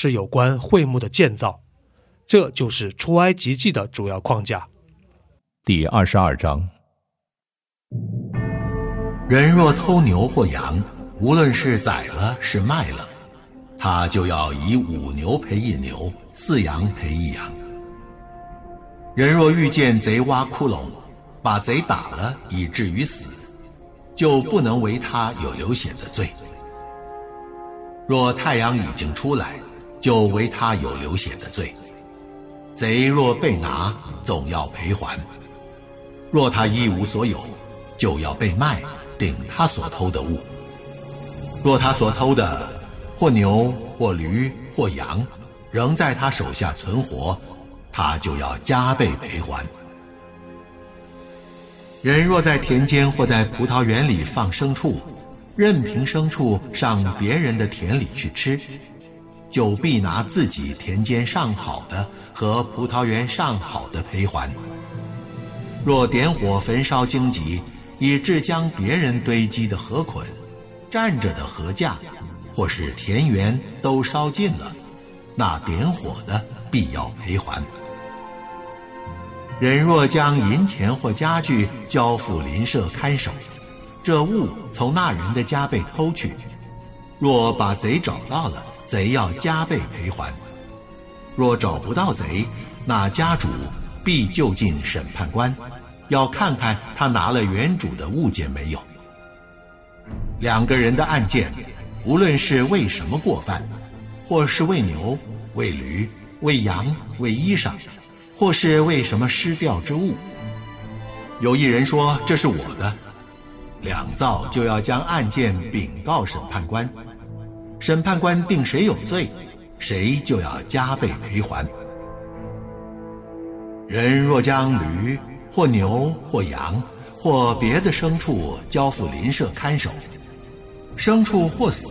是有关会幕的建造，这就是出埃及记的主要框架。第二十二章：人若偷牛或羊，无论是宰了是卖了，他就要以五牛赔一牛，四羊赔一羊。人若遇见贼挖窟窿，把贼打了以至于死，就不能为他有流血的罪。若太阳已经出来，就为他有流血的罪。贼若被拿，总要赔还；若他一无所有，就要被卖，顶他所偷的物。若他所偷的，或牛，或驴，或羊，仍在他手下存活，他就要加倍赔还。人若在田间或在葡萄园里放牲畜，任凭牲畜上别人的田里去吃。就必拿自己田间上好的和葡萄园上好的赔还。若点火焚烧荆棘，以致将别人堆积的禾捆、站着的禾架，或是田园都烧尽了，那点火的必要赔还。人若将银钱或家具交付邻舍看守，这物从那人的家被偷去，若把贼找到了。贼要加倍赔还，若找不到贼，那家主必就近审判官，要看看他拿了原主的物件没有。两个人的案件，无论是为什么过犯，或是喂牛、喂驴、喂羊、喂衣裳，或是为什么失掉之物，有一人说这是我的，两造就要将案件禀告审判官。审判官定谁有罪，谁就要加倍赔还。人若将驴或牛或羊或别的牲畜交付邻舍看守，牲畜或死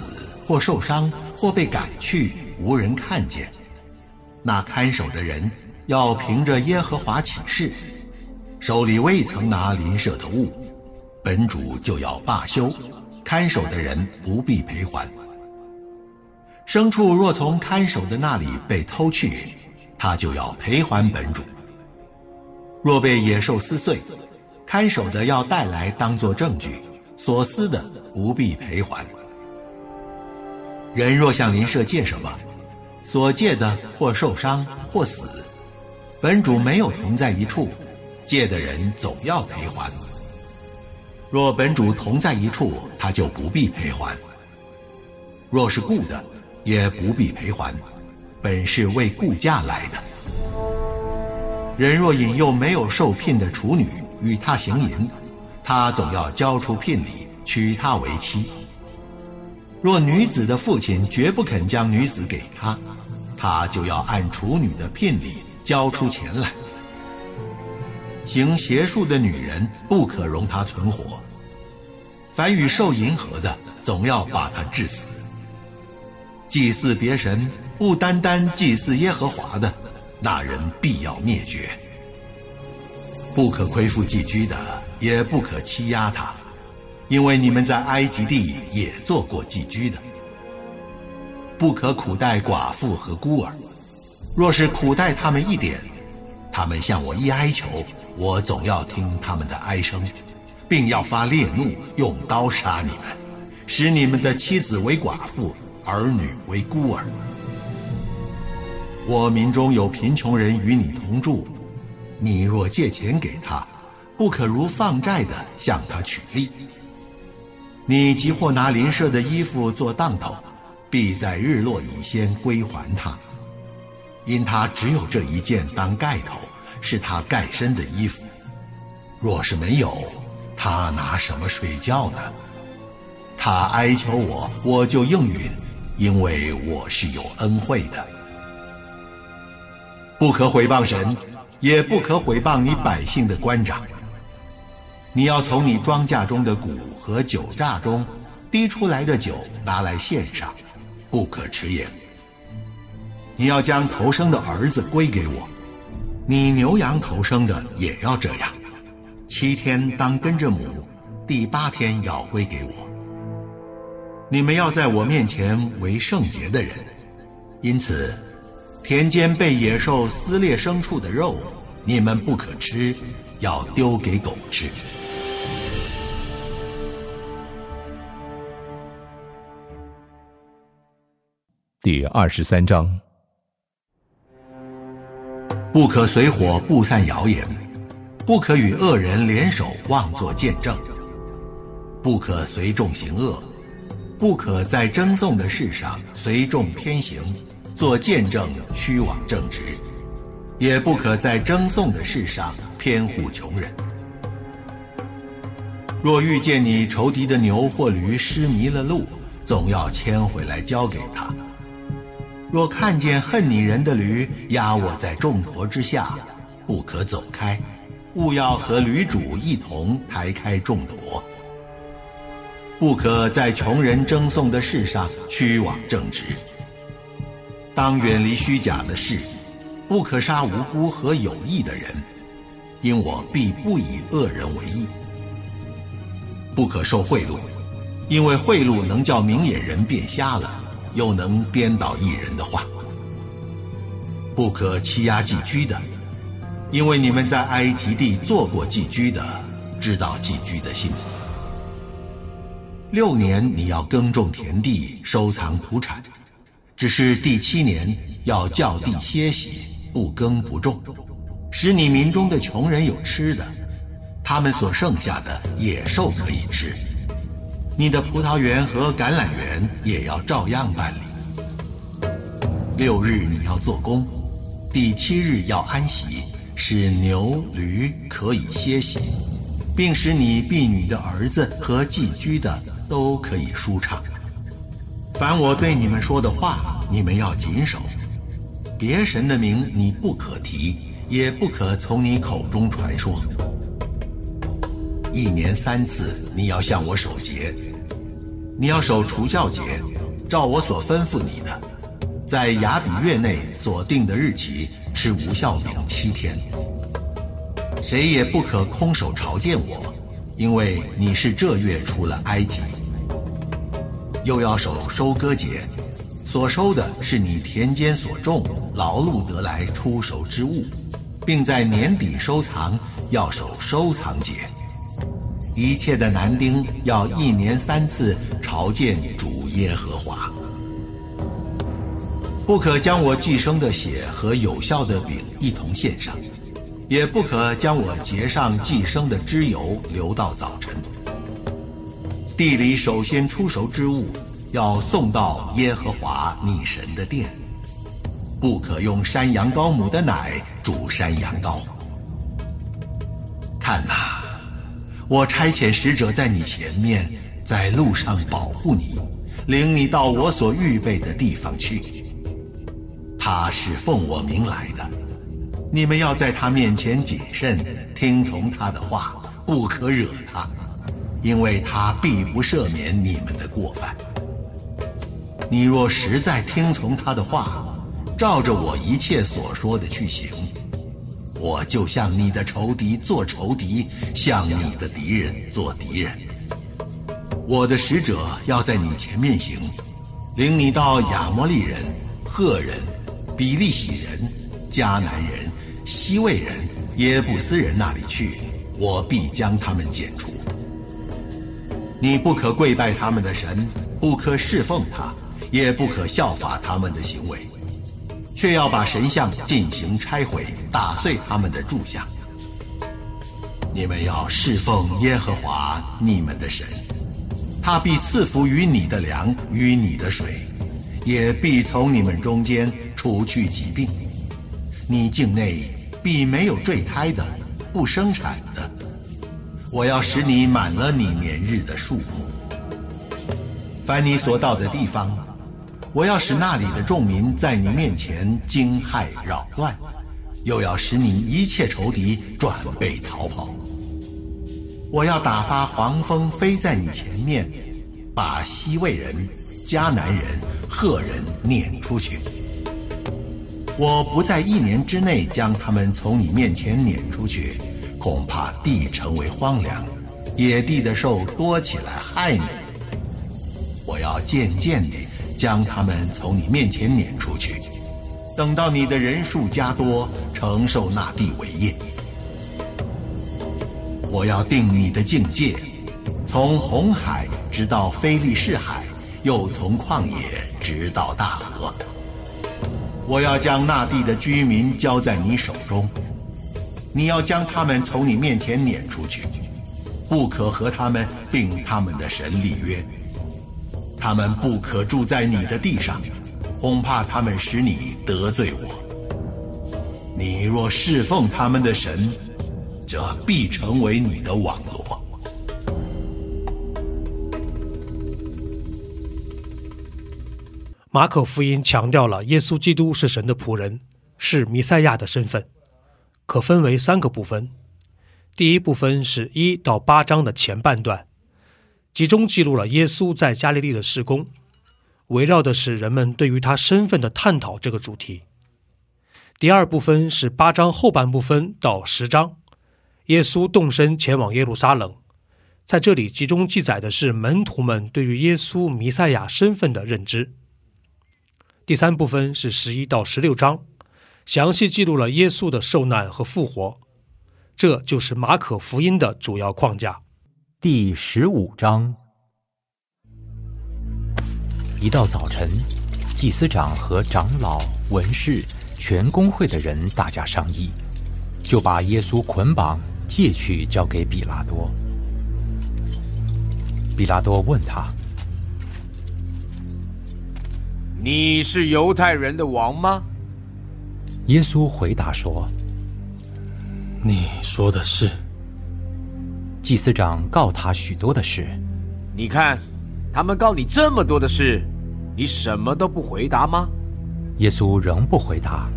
或受伤或被赶去，无人看见，那看守的人要凭着耶和华起誓，手里未曾拿邻舍的物，本主就要罢休，看守的人不必赔还。牲畜若从看守的那里被偷去，他就要赔还本主。若被野兽撕碎，看守的要带来当作证据，所撕的不必赔还。人若向邻舍借什么，所借的或受伤或死，本主没有同在一处，借的人总要赔还。若本主同在一处，他就不必赔还。若是雇的，也不必赔还，本是为顾家来的。人若引诱没有受聘的处女与他行淫，他总要交出聘礼，娶她为妻。若女子的父亲绝不肯将女子给他，他就要按处女的聘礼交出钱来。行邪术的女人不可容她存活。凡与受淫合的，总要把她治死。祭祀别神，不单单祭祀耶和华的，那人必要灭绝。不可亏负寄居的，也不可欺压他，因为你们在埃及地也做过寄居的。不可苦待寡妇和孤儿，若是苦待他们一点，他们向我一哀求，我总要听他们的哀声，并要发烈怒，用刀杀你们，使你们的妻子为寡妇。儿女为孤儿，我民中有贫穷人与你同住，你若借钱给他，不可如放债的向他取利。你即或拿邻舍的衣服做当头，必在日落以先归还他，因他只有这一件当盖头，是他盖身的衣服。若是没有，他拿什么睡觉呢？他哀求我，我就应允，因为我是有恩惠的。不可毁谤神，也不可毁谤你百姓的官长。你要从你庄稼中的谷和酒榨中滴出来的酒拿来献上，不可迟延。你要将头生的儿子归给我，你牛羊头生的也要这样。七天当跟着母，第八天要归给我。你们要在我面前为圣洁的人，因此，田间被野兽撕裂牲畜的肉，你们不可吃，要丢给狗吃。第二十三章：不可随火布散谣言。不可与恶人联手妄作见证，不可随众行恶，不可在争讼的事上随众偏行，做见证屈枉正直，也不可在争讼的事上偏护穷人。若遇见你仇敌的牛或驴失迷了路，总要牵回来交给他。若看见恨你人的驴压我在重驼之下，不可走开。勿要和驴主一同抬开重砣，不可在穷人争讼的事上屈枉正直。当远离虚假的事，不可杀无辜和有益的人，因我必不以恶人为义。不可受贿赂，因为贿赂能叫明眼人变瞎了，又能颠倒一人的话。不可欺压寄居的。因为你们在埃及地做过寄居的，知道寄居的辛苦。六年你要耕种田地，收藏土产，只是第七年要叫地歇息，不耕不种，使你民中的穷人有吃的，他们所剩下的野兽可以吃。你的葡萄园和橄榄园也要照样办理。六日你要做工，第七日要安息。使牛驴可以歇息，并使你婢女的儿子和寄居的都可以舒畅。凡我对你们说的话，你们要谨守。别神的名你不可提，也不可从你口中传说。一年三次你要向我守节，你要守除教节，照我所吩咐你的，在雅比月内所定的日期。吃无效饼七天，谁也不可空手朝见我，因为你是这月出了埃及。又要守收割节，所收的是你田间所种劳碌得来出手之物，并在年底收藏，要守收藏节。一切的男丁要一年三次朝见主耶和华。不可将我寄生的血和有效的饼一同献上，也不可将我结上寄生的脂油留到早晨。地里首先出熟之物，要送到耶和华你神的殿。不可用山羊羔母的奶煮山羊羔。看哪，我差遣使者在你前面，在路上保护你，领你到我所预备的地方去。他是奉我名来的，你们要在他面前谨慎，听从他的话，不可惹他，因为他必不赦免你们的过犯。你若实在听从他的话，照着我一切所说的去行，我就向你的仇敌做仇敌，向你的敌人做敌人。我的使者要在你前面行，领你到亚摩利人、赫人。比利洗人、迦南人、西魏人、耶布斯人那里去，我必将他们剪除。你不可跪拜他们的神，不可侍奉他，也不可效法他们的行为，却要把神像进行拆毁，打碎他们的柱像。你们要侍奉耶和华你们的神，他必赐福于你的粮与你的水，也必从你们中间除去疾病。你境内必没有坠胎的，不生产的。我要使你满了你年日的数目。凡你所到的地方，我要使那里的众民在你面前惊骇扰乱，又要使你一切仇敌转背逃跑。我要打发黄蜂飞在你前面，把西魏人、迦南人、赫人撵出去。我不在一年之内将他们从你面前撵出去，恐怕地成为荒凉，野地的兽多起来害你。我要渐渐地将他们从你面前撵出去，等到你的人数加多，承受那地为业。我要定你的境界，从红海直到非利士海，又从旷野直到大河。我要将那地的居民交在你手中，你要将他们从你面前撵出去，不可和他们并他们的神立约。他们不可住在你的地上，恐怕他们使你得罪我。你若侍奉他们的神。这必成为你的网罗。马可福音强调了耶稣基督是神的仆人，是弥赛亚的身份，可分为三个部分。第一部分是一到八章的前半段，集中记录了耶稣在加利利的事工，围绕的是人们对于他身份的探讨这个主题。第二部分是八章后半部分到十章。耶稣动身前往耶路撒冷，在这里集中记载的是门徒们对于耶稣弥赛亚身份的认知。第三部分是十一到十六章，详细记录了耶稣的受难和复活。这就是马可福音的主要框架。第十五章，一到早晨，祭司长和长老、文士、全公会的人大家商议，就把耶稣捆绑。借去交给比拉多。比拉多问他：“你是犹太人的王吗？”耶稣回答说：“你说的是。”祭司长告他许多的事。你看，他们告你这么多的事，你什么都不回答吗？耶稣仍不回答，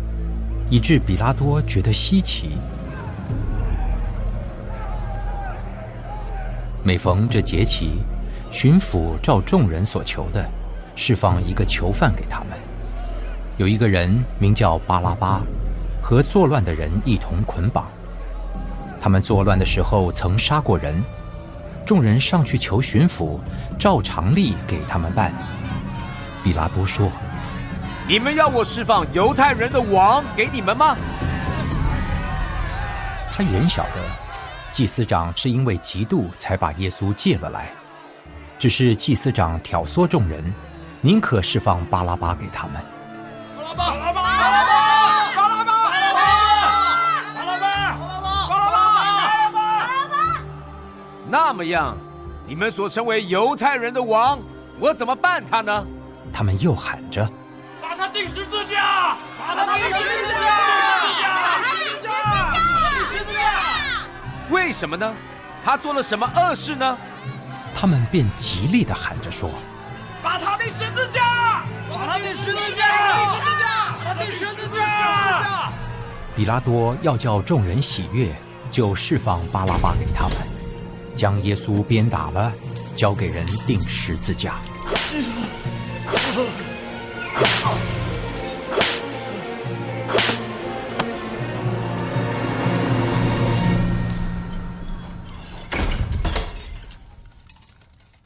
以致比拉多觉得稀奇。每逢这节期，巡抚照众人所求的，释放一个囚犯给他们。有一个人名叫巴拉巴，和作乱的人一同捆绑。他们作乱的时候曾杀过人。众人上去求巡抚，照常例给他们办。比拉多说：“你们要我释放犹太人的王给你们吗？”他原晓得。祭司长是因为嫉妒才把耶稣借了来，只是祭司长挑唆众人，宁可释放巴拉巴给他们。巴拉巴，巴拉巴，巴拉巴，巴拉巴，巴拉巴，巴拉巴，巴拉巴，巴拉巴，巴拉巴。那么样，你们所称为犹太人的王，我怎么办他呢？他们又喊着：把他钉十字架！把他钉十字架！为什么呢？他做了什么恶事呢？他们便极力的喊着说：“把他钉十字架！把他钉十字架！十字架！”比拉多要叫众人喜悦，就释放巴拉巴给他们，将耶稣鞭打了，交给人钉十字架。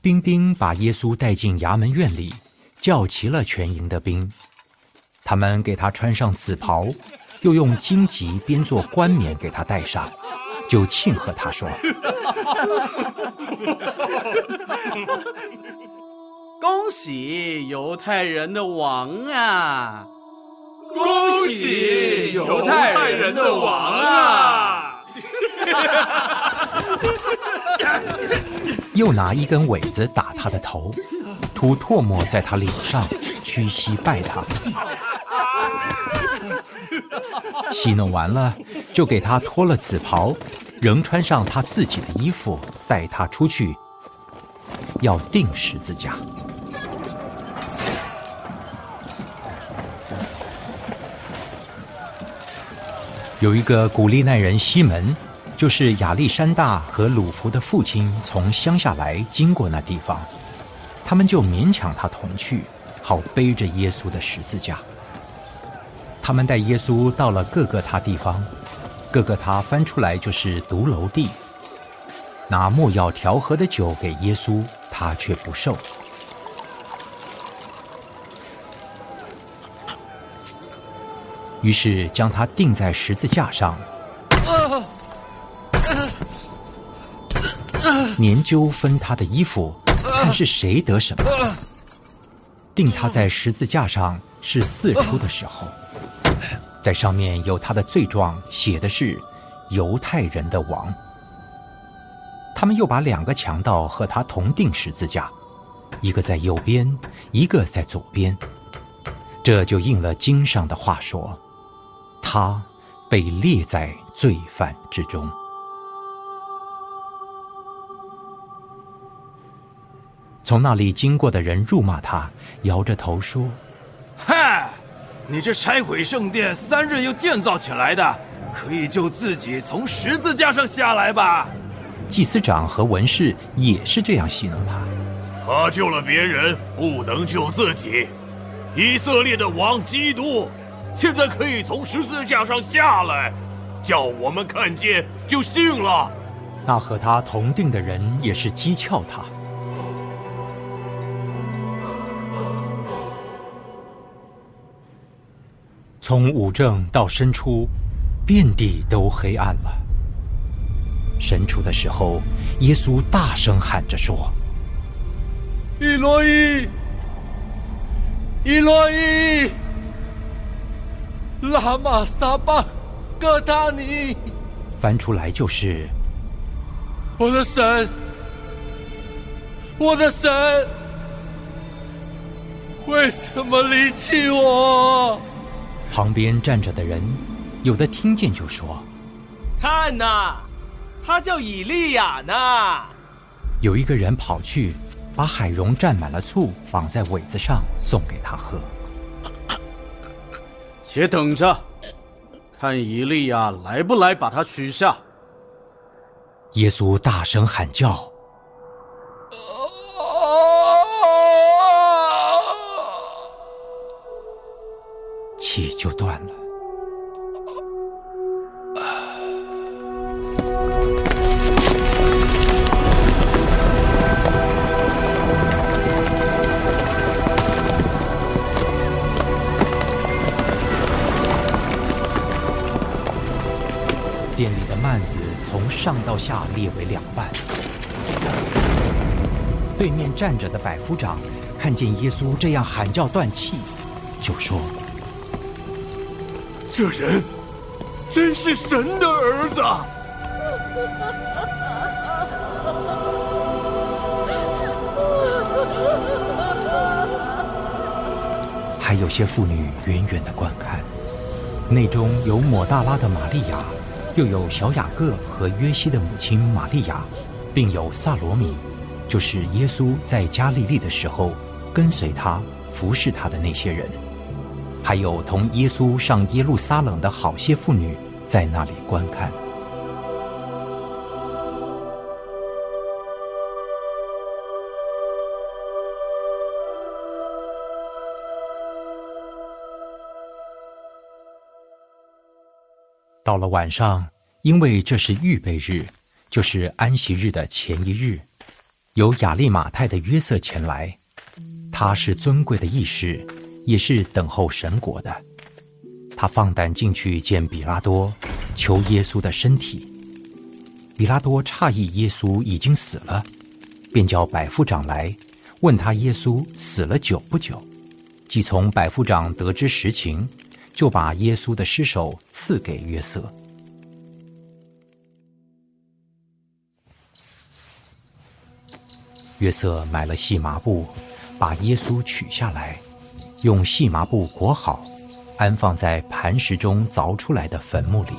兵丁把耶稣带进衙门院里，叫齐了全营的兵。他们给他穿上紫袍，又用荆棘编做冠冕给他戴上，就庆贺他说：“ 恭喜犹太人的王啊！恭喜犹太人的王啊！又拿一根苇子打他的头，吐唾沫在他脸上，屈膝拜他。戏弄完了，就给他脱了紫袍，仍穿上他自己的衣服，带他出去，要钉十字架。有一个古利奈人西门，就是亚历山大和鲁弗的父亲，从乡下来经过那地方，他们就勉强他同去，好背着耶稣的十字架。他们带耶稣到了各个他地方，各个他翻出来就是独楼地，拿莫药调和的酒给耶稣，他却不受。于是将他钉在十字架上，研究分他的衣服，看是谁得什么。钉他在十字架上是四出的时候，在上面有他的罪状，写的是犹太人的王。他们又把两个强盗和他同钉十字架，一个在右边，一个在左边。这就应了经上的话说。他被列在罪犯之中。从那里经过的人辱骂他，摇着头说：“嗨，你这拆毁圣殿三日又建造起来的，可以救自己从十字架上下来吧？”祭司长和文士也是这样戏弄他。他救了别人，不能救自己。以色列的王基督。现在可以从十字架上下来，叫我们看见就信了。那和他同定的人也是讥诮他。从五正到申初，遍地都黑暗了。申初的时候，耶稣大声喊着说：“伊洛伊，伊洛伊。”拉玛撒巴哥达尼，翻出来就是我的神，我的神，为什么离弃我？旁边站着的人，有的听见就说：“看呐，他叫以利亚呢。”有一个人跑去，把海蓉蘸满了醋，绑在苇子上，送给他喝。且等着，看以利亚来不来把他取下。耶稣大声喊叫，气就断了。店里的幔子从上到下裂为两半。对面站着的百夫长看见耶稣这样喊叫断气，就说：“这人真是神的儿子。”还有些妇女远远的观看，内中有抹大拉的玛利亚。又有小雅各和约西的母亲玛利亚，并有萨罗米，就是耶稣在加利利的时候跟随他、服侍他的那些人，还有同耶稣上耶路撒冷的好些妇女在那里观看。到了晚上，因为这是预备日，就是安息日的前一日，有亚利马泰的约瑟前来，他是尊贵的义士，也是等候神国的。他放胆进去见比拉多，求耶稣的身体。比拉多诧异耶稣已经死了，便叫百夫长来，问他耶稣死了久不久。即从百夫长得知实情。就把耶稣的尸首赐给约瑟。约瑟买了细麻布，把耶稣取下来，用细麻布裹好，安放在磐石中凿出来的坟墓里，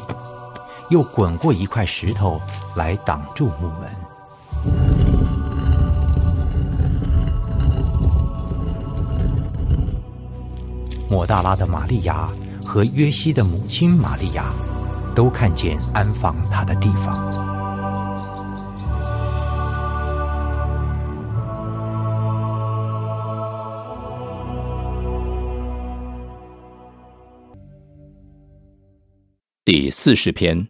又滚过一块石头来挡住墓门。抹大拉的玛利亚和约西的母亲玛利亚，都看见安放他的地方。第四十篇，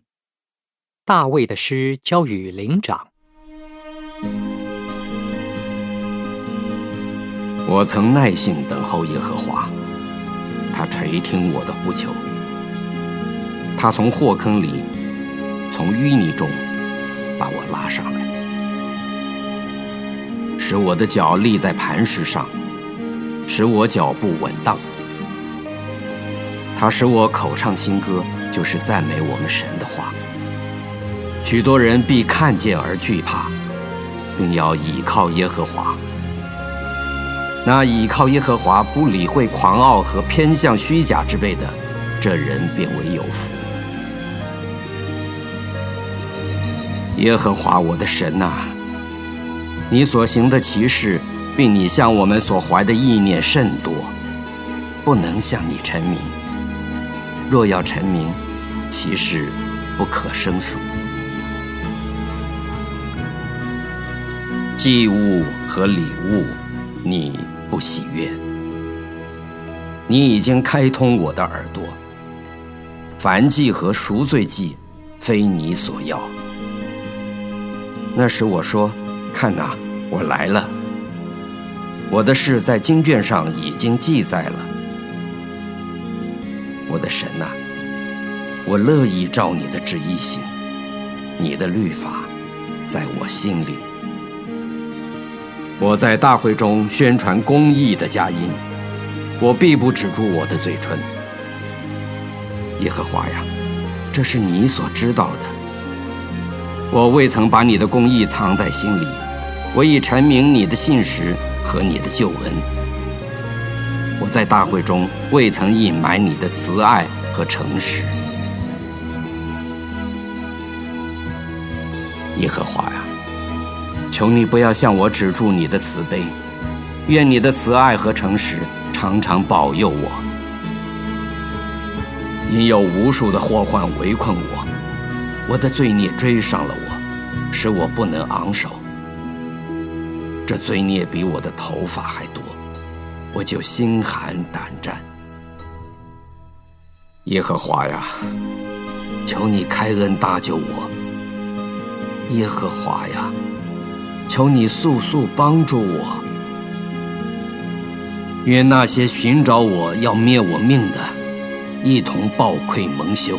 大卫的诗交与灵长。我曾耐性等候耶和华，他垂听我的呼求。他从祸坑里，从淤泥中把我拉上来，使我的脚立在磐石上，使我脚步稳当。他使我口唱新歌。就是赞美我们神的话，许多人必看见而惧怕，并要倚靠耶和华。那倚靠耶和华、不理会狂傲和偏向虚假之辈的，这人便为有福。耶和华我的神呐，你所行的奇事，并你向我们所怀的意念甚多，不能向你臣民。若要臣民，其事不可生疏，祭物和礼物，你不喜悦。你已经开通我的耳朵，凡祭和赎罪祭，非你所要。那时我说：“看哪，我来了。我的事在经卷上已经记载了。我的神呐！”我乐意照你的旨意行，你的律法在我心里。我在大会中宣传公义的佳音，我必不止住我的嘴唇。耶和华呀，这是你所知道的。我未曾把你的公义藏在心里，我已阐明你的信实和你的救恩。我在大会中未曾隐瞒你的慈爱和诚实。耶和华呀，求你不要向我止住你的慈悲，愿你的慈爱和诚实常常保佑我。因有无数的祸患围困我，我的罪孽追上了我，使我不能昂首。这罪孽比我的头发还多，我就心寒胆战。耶和华呀，求你开恩搭救我。耶和华呀，求你速速帮助我！愿那些寻找我要灭我命的，一同暴愧蒙羞；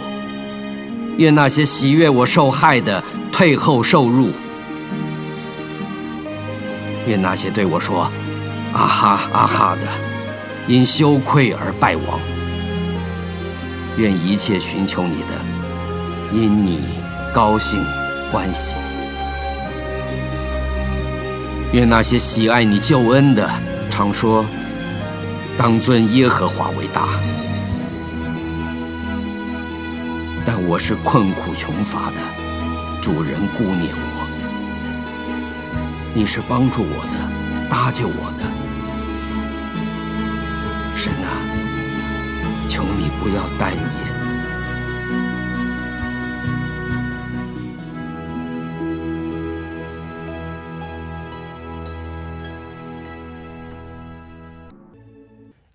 愿那些喜悦我受害的，退后受辱；愿那些对我说“啊哈啊哈”的，因羞愧而败亡；愿一切寻求你的，因你高兴。关系，愿那些喜爱你救恩的，常说：“当尊耶和华为大。”但我是困苦穷乏的，主人顾念我。你是帮助我的，搭救我的，神啊，求你不要淡言。